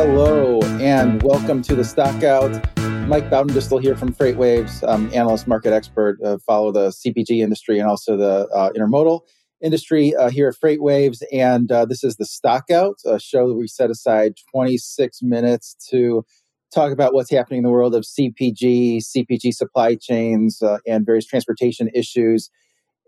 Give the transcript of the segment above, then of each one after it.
Hello, and welcome to the Stockout. Mike Baudendistel here from FreightWaves, um, analyst, market expert, uh, follow the CPG industry and also the uh, intermodal industry uh, here at FreightWaves. And uh, this is the Stockout, a show that we set aside 26 minutes to talk about what's happening in the world of CPG, CPG supply chains, uh, and various transportation issues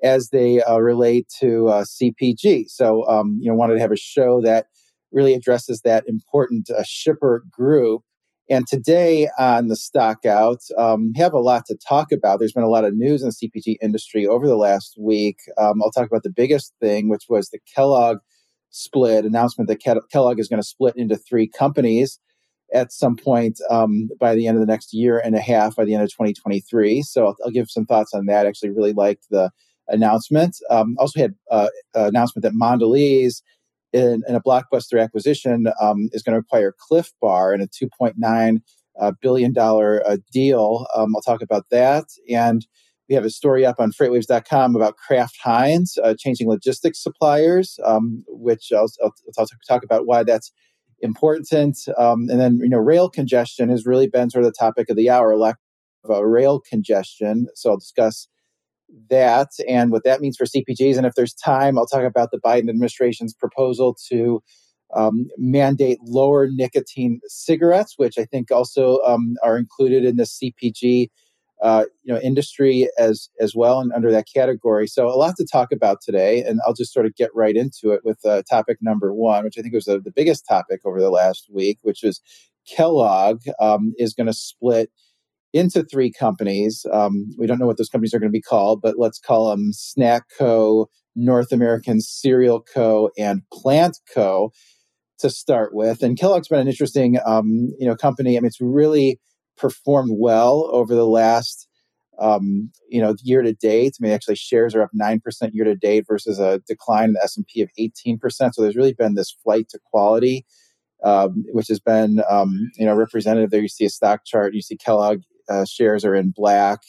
as they uh, relate to CPG. So, um, you know, wanted to have a show that really addresses that important uh, shipper group. And today on the Stockout, um, have a lot to talk about. There's been a lot of news in the CPG industry over the last week. Um, I'll talk about the biggest thing, which was the Kellogg split announcement that Kellogg is going to split into three companies at some point um, by the end of the next year and a half, by the end of 2023. So I'll, I'll give some thoughts on that. Actually, really liked the announcement. Um, also had uh, an announcement that Mondelez, in, in a blockbuster acquisition, um, is going to acquire Clif Bar in a 2.9 uh, billion dollar uh, deal. Um, I'll talk about that. And we have a story up on freightwaves.com about Kraft Heinz uh, changing logistics suppliers, um, which I'll, I'll, I'll, talk about why that's important. Um, and then, you know, rail congestion has really been sort of the topic of the hour, lack of uh, rail congestion. So I'll discuss that and what that means for CPGs. And if there's time, I'll talk about the Biden administration's proposal to um, mandate lower nicotine cigarettes, which I think also um, are included in the CPG uh, you know industry as as well and under that category. So a lot to talk about today, and I'll just sort of get right into it with uh, topic number one, which I think was the, the biggest topic over the last week, which is Kellogg um, is going to split into three companies. Um, we don't know what those companies are going to be called, but let's call them Snack Co., North American Cereal Co., and Plant Co. to start with. And Kellogg's been an interesting, um, you know, company. I mean, it's really performed well over the last um, you know year to date. I mean, actually, shares are up nine percent year to date versus a decline in the S and P of eighteen percent. So there's really been this flight to quality, um, which has been um, you know representative. There you see a stock chart. You see Kellogg uh, shares are in black,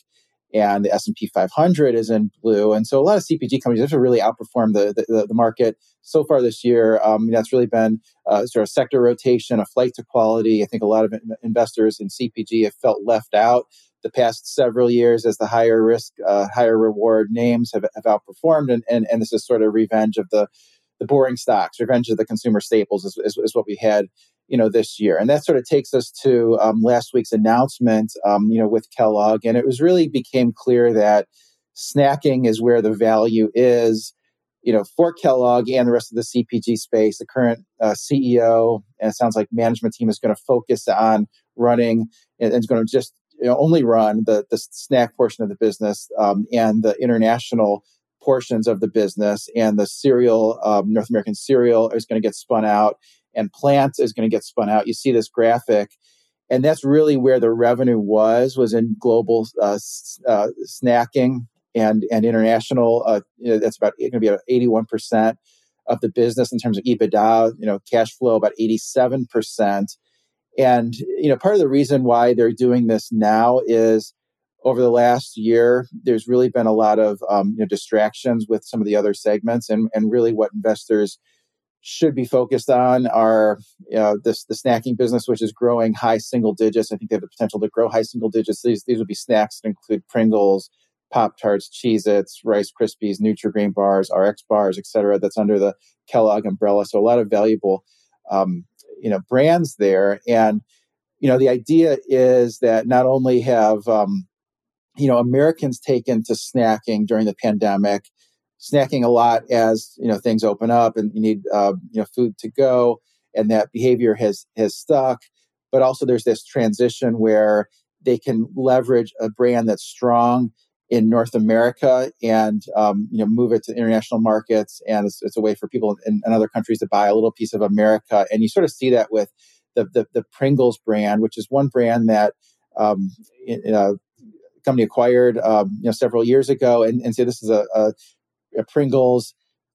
and the S and P 500 is in blue. And so a lot of CPG companies have really outperformed the, the, the market so far this year. Um, that's really been uh, sort of sector rotation, a flight to quality. I think a lot of investors in CPG have felt left out the past several years as the higher risk, uh, higher reward names have, have outperformed. And, and, and this is sort of revenge of the, the boring stocks, revenge of the consumer staples is, is, is what we had you know this year. And that sort of takes us to um, last week's announcement um, you know with kellogg. And it was really became clear that snacking is where the value is you know for kellogg and the rest of the cpg space. The current uh, ceo and it sounds like management team is going to focus on running and is going to just you know, only run the, the snack portion of the business um, and the international portions of the business. And the cereal um, north american cereal is going to get spun out and plant is going to get spun out. You see this graphic, and that's really where the revenue was was in global uh, uh, snacking and and international. Uh, you know, that's about going to be about eighty one percent of the business in terms of EBITDA. You know, cash flow about eighty seven percent. And you know, part of the reason why they're doing this now is over the last year, there's really been a lot of um, you know distractions with some of the other segments, and and really what investors should be focused on are you know, this the snacking business, which is growing high single digits. I think they have the potential to grow high single digits. These these would be snacks that include Pringles, Pop Tarts, Cheez Its, Rice Krispies, Nutri-Grain bars, RX bars, etc. That's under the Kellogg umbrella. So a lot of valuable, um, you know, brands there. And you know, the idea is that not only have um, you know Americans taken to snacking during the pandemic snacking a lot as you know things open up and you need uh, you know food to go, and that behavior has has stuck. But also, there's this transition where they can leverage a brand that's strong in North America and um, you know move it to international markets, and it's, it's a way for people in, in, other countries to buy a little piece of America. And you sort of see that with the the, the Pringles brand, which is one brand that um, in, a company acquired um, you know several years ago, and, and so this is a, a a Pringles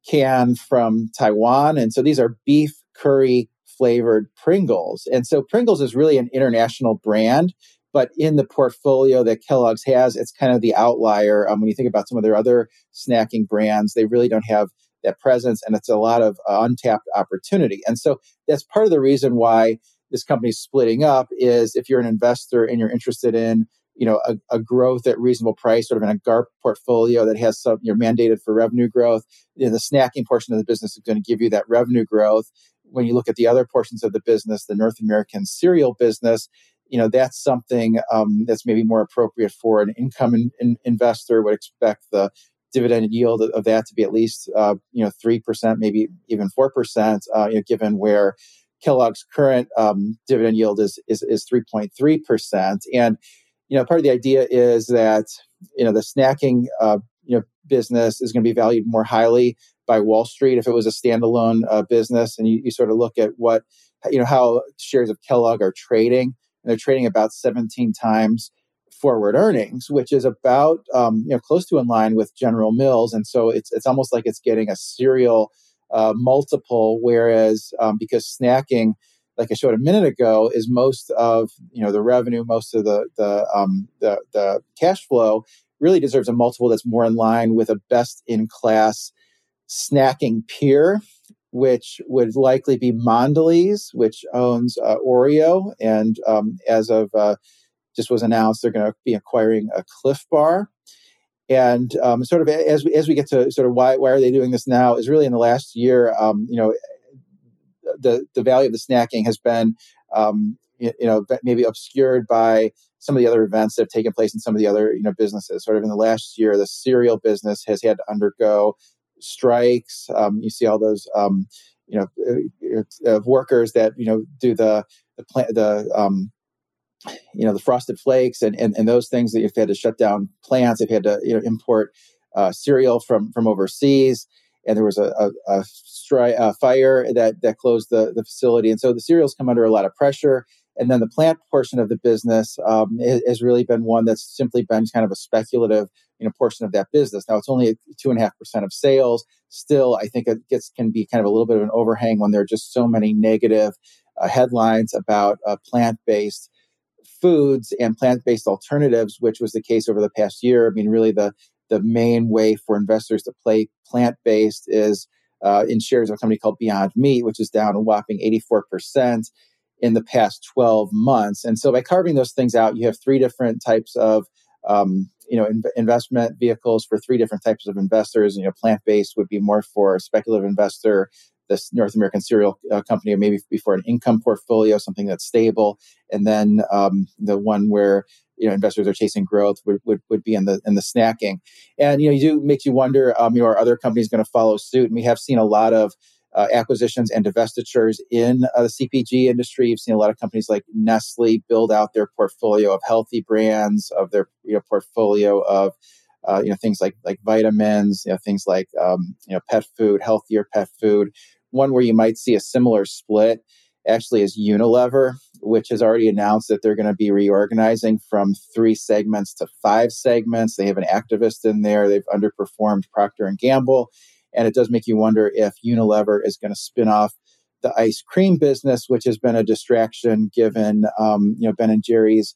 can from Taiwan. And so these are beef curry flavored Pringles. And so Pringles is really an international brand, but in the portfolio that Kellogg's has, it's kind of the outlier. Um, when you think about some of their other snacking brands, they really don't have that presence and it's a lot of uh, untapped opportunity. And so that's part of the reason why this company's splitting up is if you're an investor and you're interested in you know a, a, growth at reasonable price sort of in a garp portfolio that has some you're mandated for revenue growth you know, the snacking portion of the business is going to give you that revenue growth. When you look at the other portions of the business the north american cereal business you know that's something um, that's maybe more appropriate for an income in, in investor would expect the dividend yield of that to be at least uh, you know three percent maybe even four percent uh, you know given where Kellogg's current um, dividend yield is is, is 3.3 percent. And you know, part of the idea is that you know the snacking uh, you know business is going to be valued more highly by Wall Street. If it was a standalone uh, business, and you, you sort of look at what you know how shares of Kellogg are trading, and they're trading about 17 times forward earnings, which is about um, you know close to in line with General Mills, and so it's it's almost like it's getting a cereal uh, multiple, whereas um, because snacking like I showed a minute ago, is most of you know the revenue, most of the the um, the, the cash flow really deserves a multiple that's more in line with a best in class snacking peer, which would likely be Mondelez, which owns uh, Oreo, and um, as of uh, just was announced, they're going to be acquiring a Clif Bar. And um, sort of as we, as we get to sort of why why are they doing this now is really in the last year, um, you know, the the value of the snacking has been um, you, you, know maybe obscured by some of the other events that have taken place in some of the other you know businesses. Sort of in the last year, the cereal business has had to undergo strikes. Um, you see all those um, you know uh, uh workers that you know do the the plant the um, you know the frosted flakes and, and and those things that you've had to shut down plants. They've had to you know import uh, cereal from from overseas and there was a, a, a, stri- a fire that that closed the, the facility, and so the cereals come under a lot of pressure. And then the plant portion of the business um, has really been one that's simply been kind of a speculative, you know, portion of that business. Now it's only two and a half percent of sales. Still, I think it gets can be kind of a little bit of an overhang when there are just so many negative uh, headlines about uh, plant-based foods and plant-based alternatives, which was the case over the past year. I mean, really the the main way for investors to play plant based is uh, in shares of a company called Beyond Meat, which is down a whopping 84% in the past 12 months. And so by carving those things out, you have three different types of um, you know in- investment vehicles for three different types of investors. And you know, plant based would be more for a speculative investor. This North American cereal uh, company, or maybe before an income portfolio, something that's stable, and then um, the one where you know investors are chasing growth would, would, would be in the in the snacking and you know you do makes you wonder um, you know are other companies going to follow suit and we have seen a lot of uh, acquisitions and divestitures in uh, the CPG industry. You've seen a lot of companies like Nestle build out their portfolio of healthy brands, of their you know, portfolio of uh, you know things like like vitamins, you know things like um, you know pet food, healthier pet food. One where you might see a similar split actually is Unilever, which has already announced that they're going to be reorganizing from three segments to five segments. They have an activist in there. They've underperformed Procter and Gamble, and it does make you wonder if Unilever is going to spin off the ice cream business, which has been a distraction given um, you know Ben and Jerry's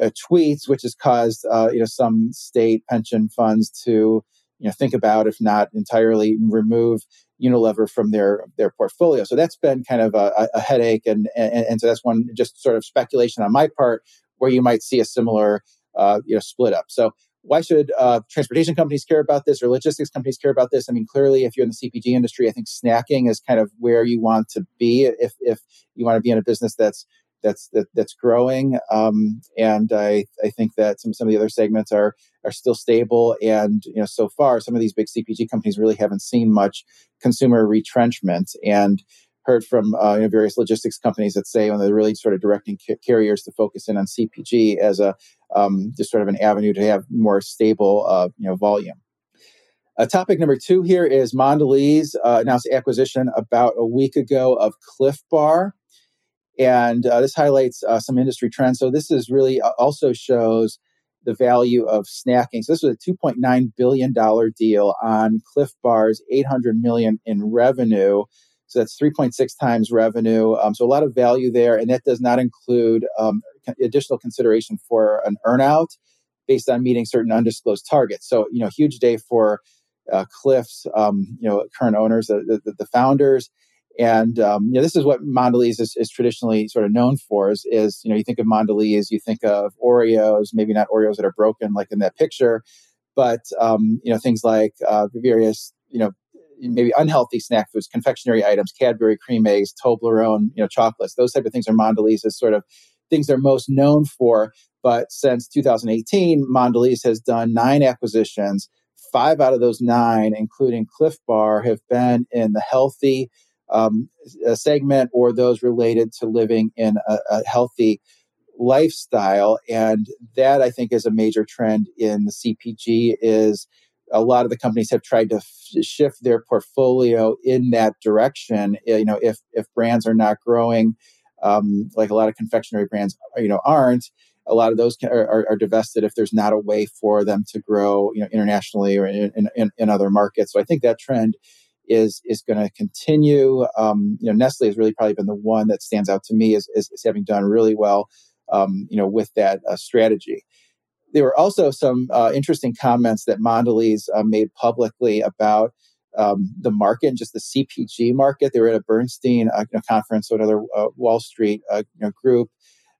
uh, tweets, which has caused uh, you know some state pension funds to you know think about, if not entirely remove Unilever from their their portfolio. So that's been kind of a, a headache, and, and, and so that's one just sort of speculation on my part where you might see a similar uh, you know split up. So why should uh, transportation companies care about this or logistics companies care about this? I mean, clearly, if you're in the CPG industry, I think snacking is kind of where you want to be if if you want to be in a business that's that's that, that's growing. Um, and I, I think that some some of the other segments are are still stable. And you know, so far, some of these big CPG companies really haven't seen much consumer retrenchment. And heard from uh, you know, various logistics companies that say when they're really sort of directing ca- carriers to focus in on CPG as a um, just sort of an avenue to have more stable uh, you know volume. Uh, topic number two here is Mondelez uh, announced acquisition about a week ago of Clif Bar. And uh, this highlights uh, some industry trends. So this is really also shows the value of snacking. So this was a 2.9 billion dollar deal on Clif Bar's 800 million in revenue. So that's 3.6 times revenue. Um, so a lot of value there, and that does not include um, additional consideration for an earnout based on meeting certain undisclosed targets. So you know, huge day for uh, Clif's um, you know current owners, the, the, the founders And um, you know, this is what Mondelez is, is, traditionally sort of known for. Is, is you know, you think of Mondelez, you think of Oreos, maybe not Oreos that are broken like in that picture, but um, you know, things like uh, various you know maybe unhealthy snack foods, confectionery items, Cadbury cream eggs, Toblerone, you know, chocolates. Those type of things are Mondelez's sort of things they're most known for. But since 2018, Mondelez has done nine acquisitions. Five out of those nine, including Clif Bar, have been in the healthy um, segment or those related to living in a, a healthy lifestyle. And that I think is a major trend in the CPG is a lot of the companies have tried to f- shift their portfolio in that direction. You know, if if brands are not growing, um, like a lot of confectionery brands, you know, aren't. A lot of those are, are, are, divested if there's not a way for them to grow, you know, internationally or in, in, in other markets. So I think that trend is is going to continue. Um, you know, Nestle has really probably been the one that stands out to me as, as, as having done really well, um, you know, with that uh, strategy. There were also some uh, interesting comments that Mondelez uh, made publicly about um, the market and just the CPG market. They were at a Bernstein uh, you know, conference, so another uh, Wall Street uh, you know, group.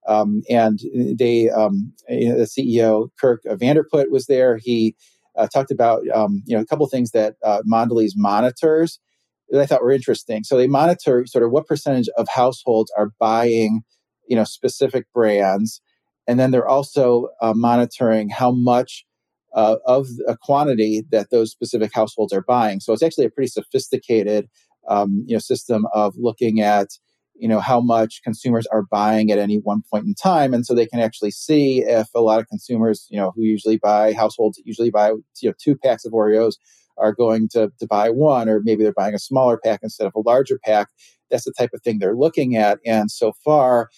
Um, and they, um, you know, the CEO Dirk Van de Put was there. He uh, talked about um, you know a couple things that uh, Mondelez monitors that I thought were interesting. So they monitor sort of what percentage of households are buying you know specific brands and then they're also uh, monitoring how much uh, of a quantity that those specific households are buying. So it's actually a pretty sophisticated um, you know system of looking at you know how much consumers are buying at any one point in time and so they can actually see if a lot of consumers you know who usually buy households usually buy you know two packs of oreos are going to, to buy one or maybe they're buying a smaller pack instead of a larger pack that's the type of thing they're looking at and so far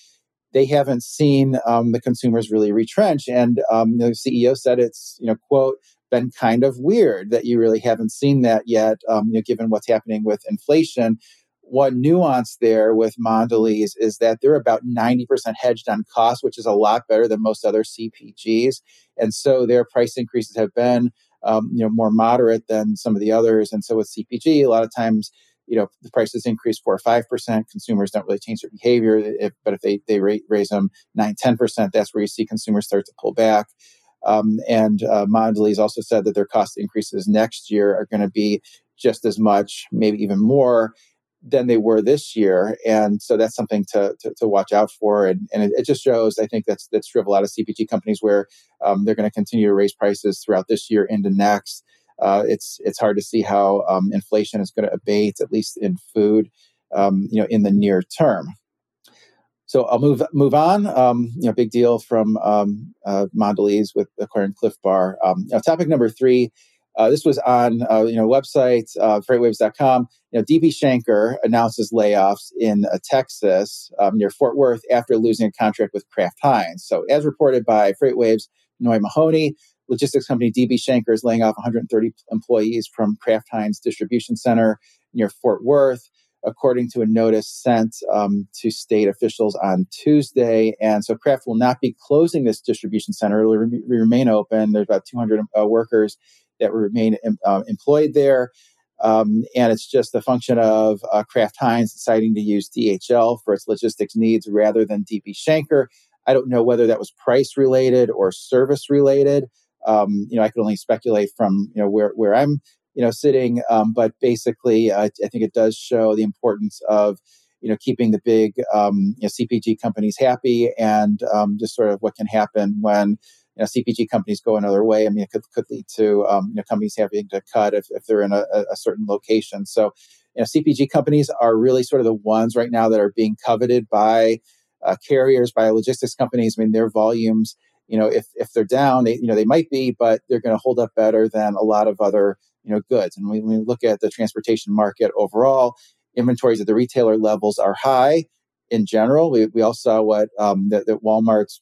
they haven't seen um, the consumers really retrench. And um, the CEO said it's, you know, quote, been kind of weird that you really haven't seen that yet, um, you know, given what's happening with inflation. One nuance there with Mondelez is that they're about 90% hedged on cost, which is a lot better than most other CPGs. And so their price increases have been, um, you know, more moderate than some of the others. And so with CPG, a lot of times, you know the prices increase four or five percent consumers don't really change their behavior if, but if they, they raise them 9 10% that's where you see consumers start to pull back um, and uh, Mondelez also said that their cost increases next year are going to be just as much maybe even more than they were this year and so that's something to, to, to watch out for and, and it, it, just shows i think that's that's true of a lot of cpg companies where um, they're going to continue to raise prices throughout this year into next uh, it's it's hard to see how um, inflation is going to abate, at least in food, um, you know, in the near term. So I'll move move on. Um, you know, big deal from um, uh, Mondelez with acquiring Clif Bar. Um, know, topic number three. Uh, this was on uh, you know website uh, freightwaves.com. You know, DB Schenker announces layoffs in uh, Texas um, near Fort Worth after losing a contract with Kraft Heinz. So, as reported by FreightWaves, Noi Mahoney, logistics company DB Schenker is laying off 130 employees from Kraft Heinz Distribution Center near Fort Worth, according to a notice sent um, to state officials on Tuesday. And so Kraft will not be closing this distribution center. It will re- remain open. There's about 200 uh, workers that remain uh, employed there. Um, and it's just a function of uh, Kraft Heinz deciding to use DHL for its logistics needs rather than DB Schenker. I don't know whether that was price related or service related. Um, you know, I could only speculate from you know where where I'm you know sitting, um, but basically, uh, I think it does show the importance of you know keeping the big um, you know, CPG companies happy and um, just sort of what can happen when you know, CPG companies go another way. I mean, it could, could lead to um, you know companies having to cut if, if they're in a, a certain location. So, you know, CPG companies are really sort of the ones right now that are being coveted by uh, carriers, by logistics companies. I mean, their volumes you know if if they're down they you know they might be but they're going to hold up better than a lot of other you know goods and when we look at the transportation market overall inventories at the retailer levels are high in general we, we all saw what um, that, that walmart's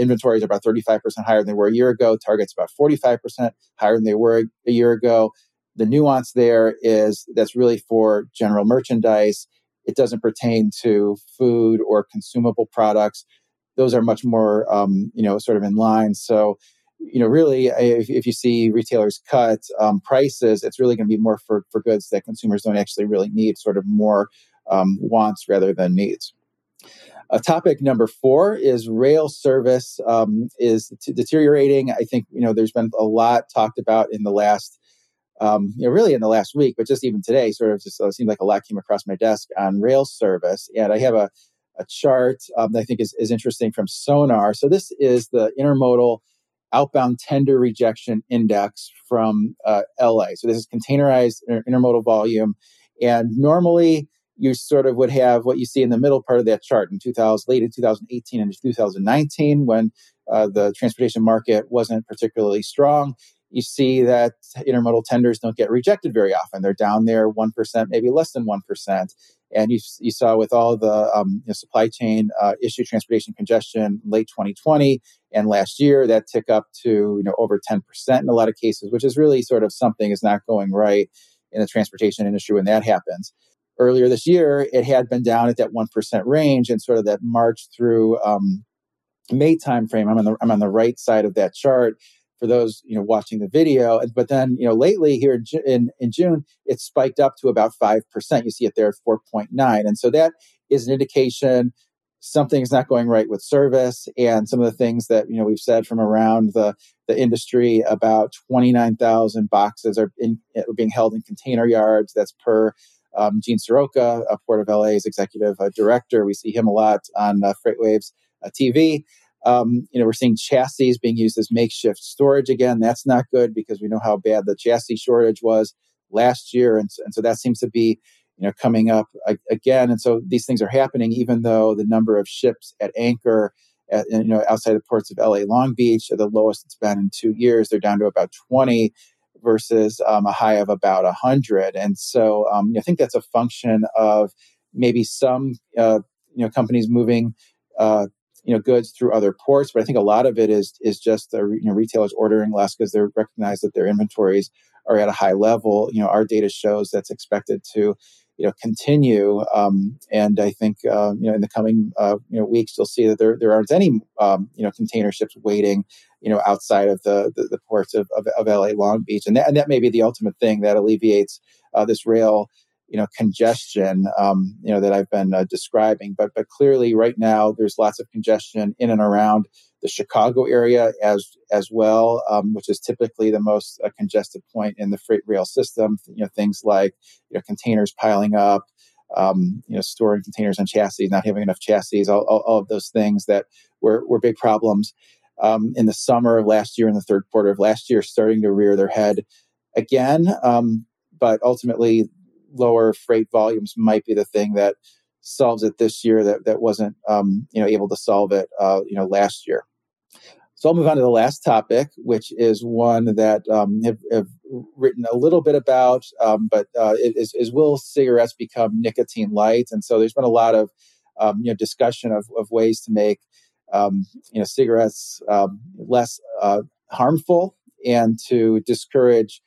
inventories are about 35% higher than they were a year ago target's about 45% higher than they were a year ago the nuance there is that's really for general merchandise it doesn't pertain to food or consumable products those are much more, um, you know, sort of in line. So, you know, really, if, if you see retailers cut um, prices, it's really going to be more for, for goods that consumers don't actually really need, sort of more um, wants rather than needs. Uh, topic number four is rail service um, is t- deteriorating. I think you know there's been a lot talked about in the last, um, you know, really in the last week, but just even today, sort of just uh, seemed like a lot came across my desk on rail service, and I have a a chart um, that I think is, is interesting from Sonar. So this is the intermodal outbound tender rejection index from uh, LA. So this is containerized intermodal volume, and normally you sort of would have what you see in the middle part of that chart in 2000, late in 2018 and 2019 when uh, the transportation market wasn't particularly strong. You see that intermodal tenders don't get rejected very often. They're down there 1%, maybe less than 1%. And you, you saw with all the um, you know, supply chain uh, issue, transportation congestion, late 2020 and last year, that tick up to you know over 10% in a lot of cases, which is really sort of something is not going right in the transportation industry when that happens. Earlier this year, it had been down at that 1% range and sort of that March through um, May timeframe. I'm on the I'm on the right side of that chart for those you know watching the video. But then you know lately here in, in, in June, it spiked up to about five percent. You see it there at four point nine, and so that is an indication something's not going right with service and some of the things that you know we've said from around the the industry about 29,000 boxes are, in, are being held in container yards that's per um, Gene Seroka, a Port of LA's executive uh, director. We see him a lot on uh, FreightWaves uh, TV. Um, you know, we're seeing chassis being used as makeshift storage again. That's not good because we know how bad the chassis shortage was last year, and, and so that seems to be you know coming up again. And so these things are happening even though the number of ships at anchor. At, you know, outside the ports of LA, Long Beach, are the lowest it's been in two years. They're down to about 20 versus um, a high of about 100. And so um, I think that's a function of maybe some uh, you know companies moving uh, you know goods through other ports but i think a lot of it is is just the you know retailers ordering less because they recognize that their inventories are at a high level you know our data shows that's expected to you know continue um, and i think uh, you know in the coming uh, you know weeks you'll see that there, there aren't any um, you know container ships waiting you know outside of the the, the ports of, of, of, la long beach. And that, and that may be the ultimate thing that alleviates uh, this rail you know congestion um, you know that I've been uh, describing. But but clearly, right now there's lots of congestion in and around the Chicago area as as well, um, which is typically the most uh, congested point in the freight rail system. You know things like you know containers piling up. Um, you know, storing containers on chassis, not having enough chassis, all, all, all of those things that were, were big problems um, in the summer of last year and the third quarter of last year, starting to rear their head again. Um, but ultimately, lower freight volumes might be the thing that solves it this year that, that wasn't um, you know able to solve it uh, you know last year. So I'll move on to the last topic, which is one that um, have, have written a little bit about, um, but uh, is, is, will cigarettes become nicotine light? And so there's been a lot of um, you know discussion of, of ways to make um, you know cigarettes um, less uh, harmful and to discourage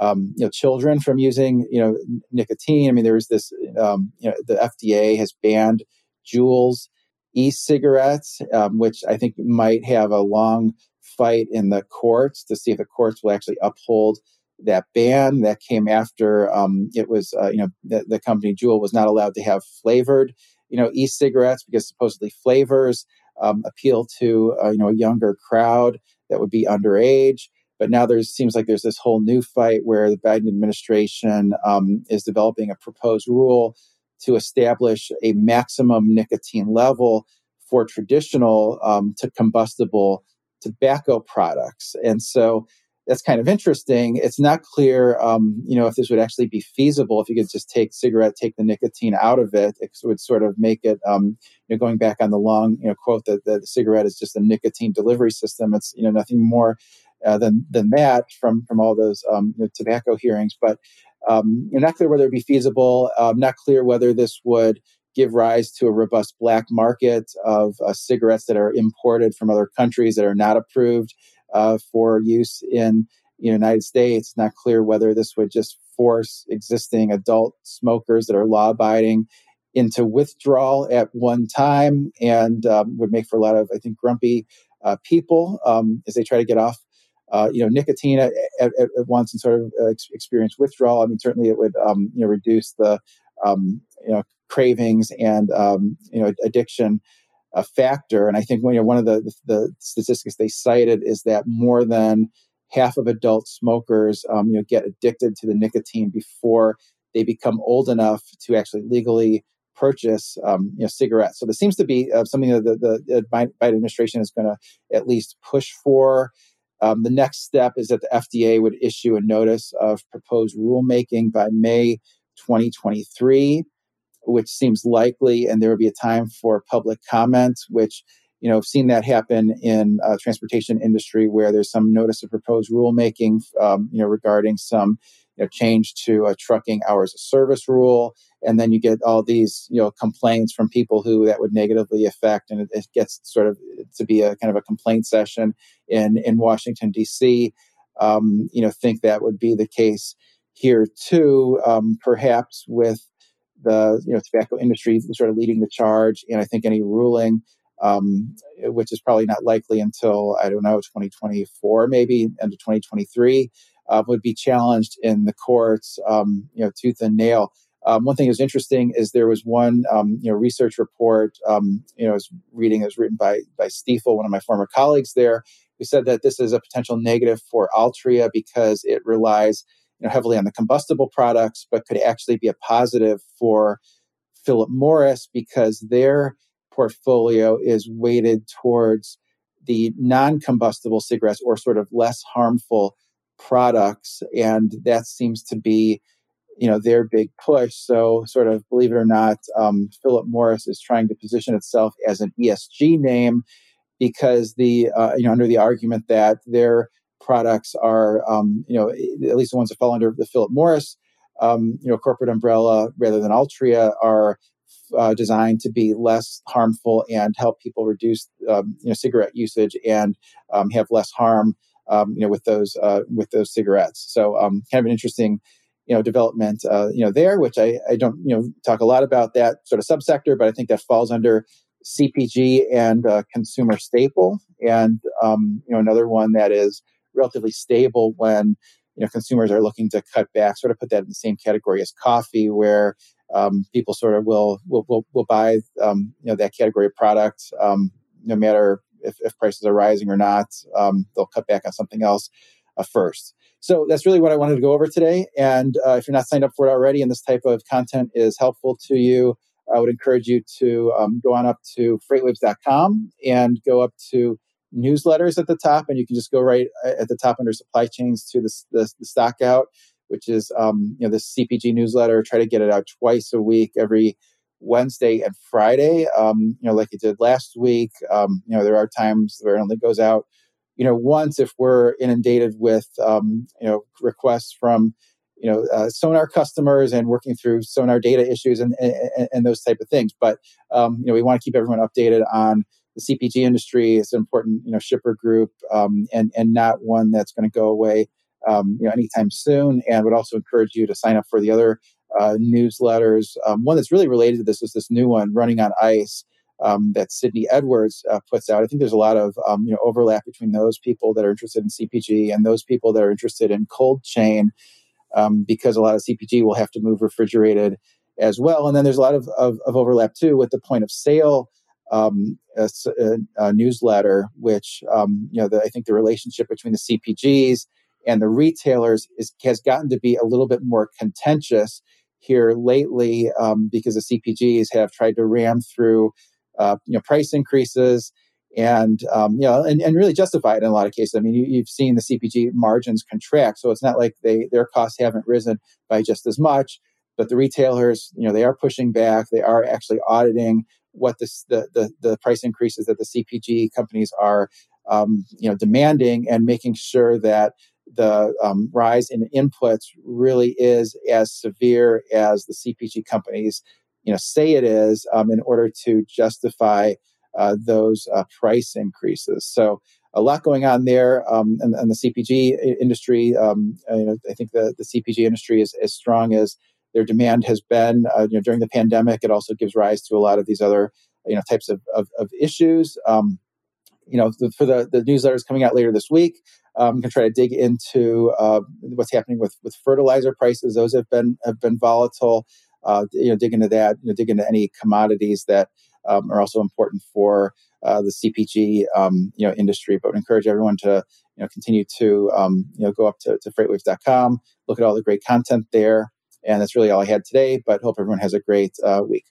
um, you know children from using you know nicotine. I mean, there is this um, you know the FDA has banned Juul's e-cigarettes, um, which I think might have a long fight in the courts to see if the courts will actually uphold that ban. That came after um, it was uh, you know the, the company Juul was not allowed to have flavored you know e-cigarettes because supposedly flavors um, appeal to uh, you know a younger crowd that would be underage. But now there seems like there's this whole new fight where the Biden administration um, is developing a proposed rule to establish a maximum nicotine level for traditional um, to combustible tobacco products. And so that's kind of interesting. It's not clear, um, you know, if this would actually be feasible. If you could just take cigarette, take the nicotine out of it, it would sort of make it, um, you know, going back on the long, you know, quote that the cigarette is just a nicotine delivery system. It's you know nothing more uh, than than that from from all those um, you know, tobacco hearings. But um, you're not clear whether it'd be feasible. Um, not clear whether this would give rise to a robust black market of uh, cigarettes that are imported from other countries that are not approved uh, for use in the United States. Not clear whether this would just force existing adult smokers that are law abiding into withdrawal at one time and um, would make for a lot of, I think, grumpy uh, people um, as they try to get off uh, you know, nicotine at, at, at, once and sort of uh, experience withdrawal. I mean, certainly it would, um, you know, reduce the, um, you know, cravings and um, you know addiction a factor. And I think you know, one of the, the statistics they cited is that more than half of adult smokers um, you know get addicted to the nicotine before they become old enough to actually legally purchase um, you know cigarettes. So this seems to be uh, something that the, the, Biden administration is going to at least push for. Um, the next step is that the FDA would issue a notice of proposed rulemaking by May 2023 which seems likely, and there would be a time for public comment, which you know, I've seen that happen in uh, transportation industry where there's some notice of proposed rulemaking, um, you know, regarding some you know, change to a trucking hours of service rule, and then you get all these you know complaints from people who that would negatively affect, and it, it gets sort of to be a kind of a complaint session in in Washington D.C. Um, you know, think that would be the case here too, um, perhaps with the you know tobacco industry sort of leading the charge, and I think any ruling, um, which is probably not likely until I don't know 2024, maybe end of 2023, uh, would be challenged in the courts, um, you know, tooth and nail. Um, one thing that's interesting is there was one um, you know research report um, you know I was reading it was written by by Stifel, one of my former colleagues there, who said that this is a potential negative for Altria because it relies you know, heavily on the combustible products, but could actually be a positive for Philip Morris because their portfolio is weighted towards the non-combustible cigarettes or sort of less harmful products and that seems to be you know their big push. So sort of believe it or not um, philip morris is trying to position itself as an esg name because the uh, you know under the argument that their products are, um, you know, at least the ones that fall under the Philip Morris, um, you know, corporate umbrella rather than Altria are uh, designed to be less harmful and help people reduce, um, you know, cigarette usage and um, have less harm, um, you know, with those uh, with those cigarettes. So, um, kind of an interesting, you know, development, uh, you know, there, which I, I don't, you know, talk a lot about that sort of subsector, but I think that falls under CPG and uh, consumer staple, and um, you know, another one that is relatively stable when you know consumers are looking to cut back. Sort of put that in the same category as coffee, where um, people sort of will will will, will buy um, you know that category of product um, no matter if, if, prices are rising or not. Um, they'll cut back on something else uh, first. So that's really what I wanted to go over today. And uh, if you're not signed up for it already, and this type of content is helpful to you, I would encourage you to um, go on up to freightwaves.com and go up to newsletters at the top, and you can just go right uh, at the top under supply chains to the, the, the stock out, which is um, you know this CPG newsletter. Try to get it out twice a week, every Wednesday and Friday. Um, you know, like it did last week. Um, you know, there are times where it only goes out, you know, once if we're inundated with um, you know requests from you know uh, sonar customers and working through sonar data issues and and, and those type of things. But um, you know, we want to keep everyone updated on the CPG industry It's an important you know shipper group um, and and not one that's going to go away um, you know anytime soon. And would also encourage you to sign up for the other uh, newsletters. Um, one that's really related to this is this new one, Running on Ice. Um, that Sydney Edwards uh, puts out. I think there's a lot of um, you know overlap between those people that are interested in CPG and those people that are interested in cold chain, um, because a lot of CPG will have to move refrigerated as well. And then there's a lot of, of, of overlap too with the point of sale um, a, a, newsletter, which um, you know the, I think the relationship between the CPGs and the retailers is, has gotten to be a little bit more contentious here lately um, because the CPGs have tried to ram through uh, you know price increases and um, you know and, and really justify it in a lot of cases. I mean, you, have seen the CPG margins contract, so it's not like they their costs haven't risen by just as much. But the retailers, you know, they are pushing back. They are actually auditing what this, the, the, the price increases that the CPG companies are um, you know demanding and making sure that the um, rise in inputs really is as severe as the CPG companies you know say it is um, in order to justify uh, those uh, price increases. So a lot going on there, um, and, and, the CPG industry. Um, you know, I think the, the CPG industry is as strong as their demand has been uh, you know during the pandemic. It also gives rise to a lot of these other you know types of of, of issues. Um, you know, the, for the the newsletters coming out later this week, um, to try to dig into uh, what's happening with with fertilizer prices. Those have been have been volatile. uh, you know, dig into that. You know, dig into any commodities that um, are also important for uh, the CPG um, you know industry. But would encourage everyone to you know continue to um, you know go up to, to freightwaves.com, look at all the great content there, and that's really all I had today. But hope everyone has a great uh, week.